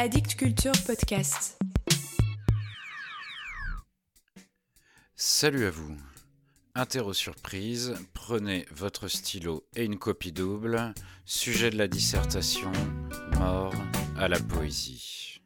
Addict Culture Podcast. Salut à vous. Interro surprise, prenez votre stylo et une copie double. Sujet de la dissertation, mort à la poésie.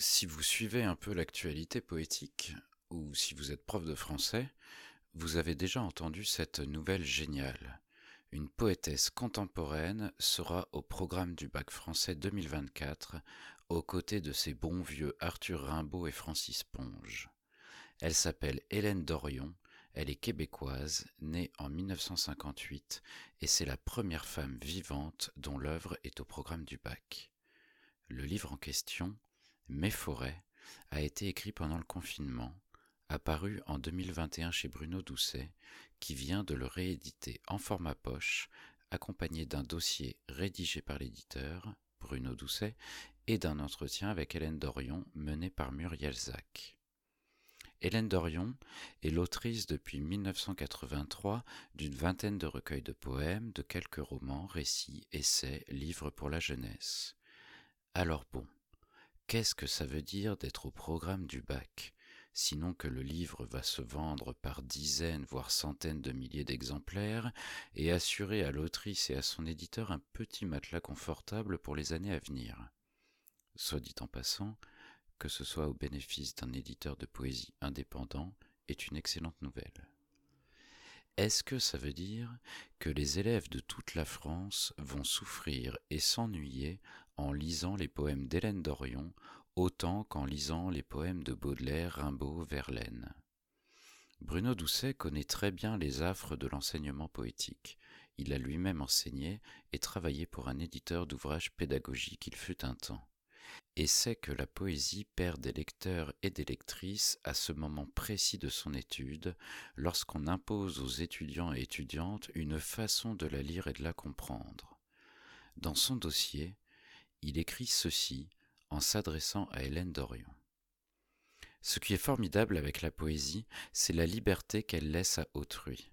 Si vous suivez un peu l'actualité poétique, ou si vous êtes prof de français, vous avez déjà entendu cette nouvelle géniale. Une poétesse contemporaine sera au programme du bac français 2024 aux côtés de ses bons vieux Arthur Rimbaud et Francis Ponge. Elle s'appelle Hélène Dorion, elle est québécoise, née en 1958, et c'est la première femme vivante dont l'œuvre est au programme du bac. Le livre en question, Mes forêts, a été écrit pendant le confinement, apparu en 2021 chez Bruno Doucet, qui vient de le rééditer en format poche, accompagné d'un dossier rédigé par l'éditeur, Bruno Doucet, et d'un entretien avec Hélène Dorion mené par Muriel Zac. Hélène Dorion est l'autrice depuis 1983 d'une vingtaine de recueils de poèmes, de quelques romans, récits, essais, livres pour la jeunesse. Alors bon, qu'est-ce que ça veut dire d'être au programme du bac? Sinon que le livre va se vendre par dizaines, voire centaines de milliers d'exemplaires, et assurer à l'autrice et à son éditeur un petit matelas confortable pour les années à venir. Soit dit en passant, que ce soit au bénéfice d'un éditeur de poésie indépendant, est une excellente nouvelle. Est-ce que ça veut dire que les élèves de toute la France vont souffrir et s'ennuyer en lisant les poèmes d'Hélène Dorion autant qu'en lisant les poèmes de Baudelaire, Rimbaud, Verlaine Bruno Doucet connaît très bien les affres de l'enseignement poétique. Il a lui-même enseigné et travaillé pour un éditeur d'ouvrages pédagogiques il fut un temps et sait que la poésie perd des lecteurs et des lectrices à ce moment précis de son étude, lorsqu'on impose aux étudiants et étudiantes une façon de la lire et de la comprendre. Dans son dossier, il écrit ceci en s'adressant à Hélène Dorion. Ce qui est formidable avec la poésie, c'est la liberté qu'elle laisse à autrui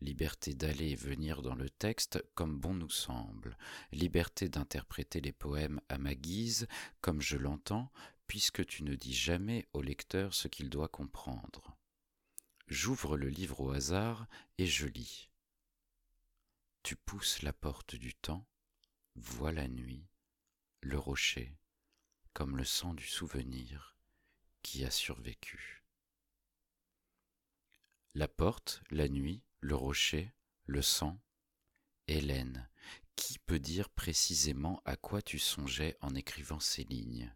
liberté d'aller et venir dans le texte comme bon nous semble, liberté d'interpréter les poèmes à ma guise, comme je l'entends, puisque tu ne dis jamais au lecteur ce qu'il doit comprendre. J'ouvre le livre au hasard et je lis. Tu pousses la porte du temps, vois la nuit, le rocher, comme le sang du souvenir qui a survécu. La porte, la nuit, le rocher, le sang. Hélène, qui peut dire précisément à quoi tu songeais en écrivant ces lignes?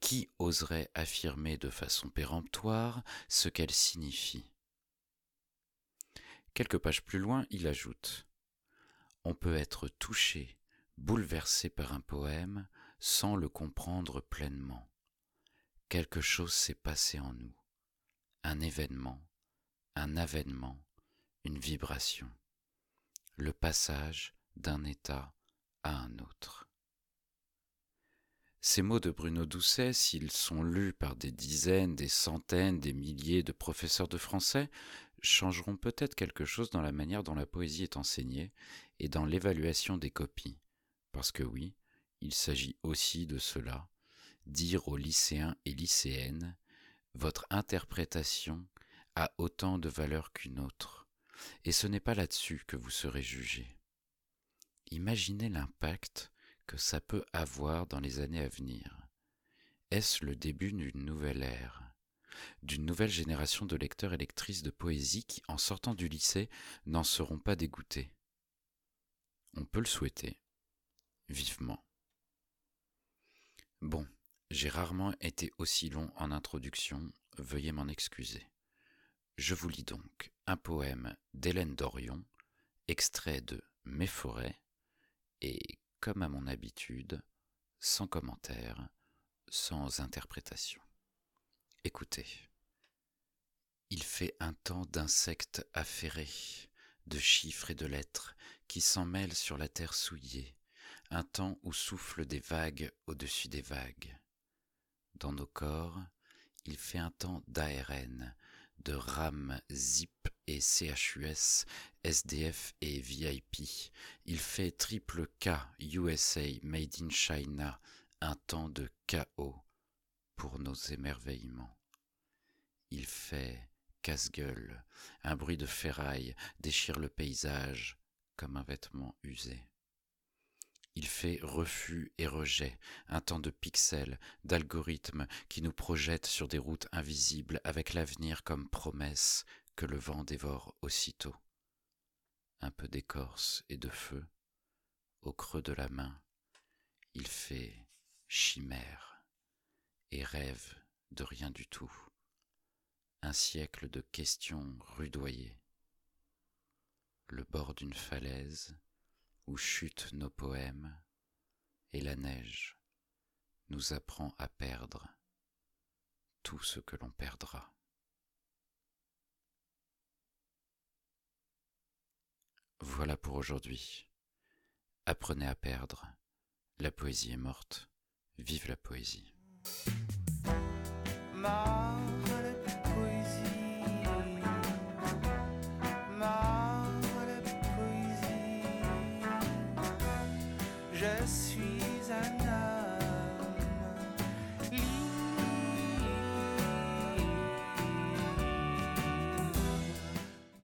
Qui oserait affirmer de façon péremptoire ce qu'elles signifient? Quelques pages plus loin, il ajoute On peut être touché, bouleversé par un poème sans le comprendre pleinement. Quelque chose s'est passé en nous, un événement, un avènement, une vibration, le passage d'un état à un autre. Ces mots de Bruno Doucet, s'ils sont lus par des dizaines, des centaines, des milliers de professeurs de français, changeront peut-être quelque chose dans la manière dont la poésie est enseignée et dans l'évaluation des copies. Parce que oui, il s'agit aussi de cela, dire aux lycéens et lycéennes, votre interprétation a autant de valeur qu'une autre et ce n'est pas là-dessus que vous serez jugé. Imaginez l'impact que ça peut avoir dans les années à venir. Est-ce le début d'une nouvelle ère D'une nouvelle génération de lecteurs et lectrices de poésie qui, en sortant du lycée, n'en seront pas dégoûtés? On peut le souhaiter. Vivement. Bon, j'ai rarement été aussi long en introduction, veuillez m'en excuser. Je vous lis donc un poème d'Hélène Dorion, extrait de Mes forêts, et, comme à mon habitude, sans commentaire, sans interprétation. Écoutez. Il fait un temps d'insectes affairés, de chiffres et de lettres qui s'en mêlent sur la terre souillée, un temps où soufflent des vagues au-dessus des vagues. Dans nos corps, il fait un temps d'ARN, de RAM, ZIP et CHUS, SDF et VIP. Il fait triple K USA Made in China, un temps de chaos pour nos émerveillements. Il fait casse-gueule, un bruit de ferraille déchire le paysage comme un vêtement usé. Il fait refus et rejet, un temps de pixels, d'algorithmes qui nous projettent sur des routes invisibles avec l'avenir comme promesse que le vent dévore aussitôt. Un peu d'écorce et de feu, au creux de la main, il fait chimère et rêve de rien du tout. Un siècle de questions rudoyées. Le bord d'une falaise, où chutent nos poèmes, et la neige nous apprend à perdre tout ce que l'on perdra. Voilà pour aujourd'hui. Apprenez à perdre. La poésie est morte. Vive la poésie. J'ai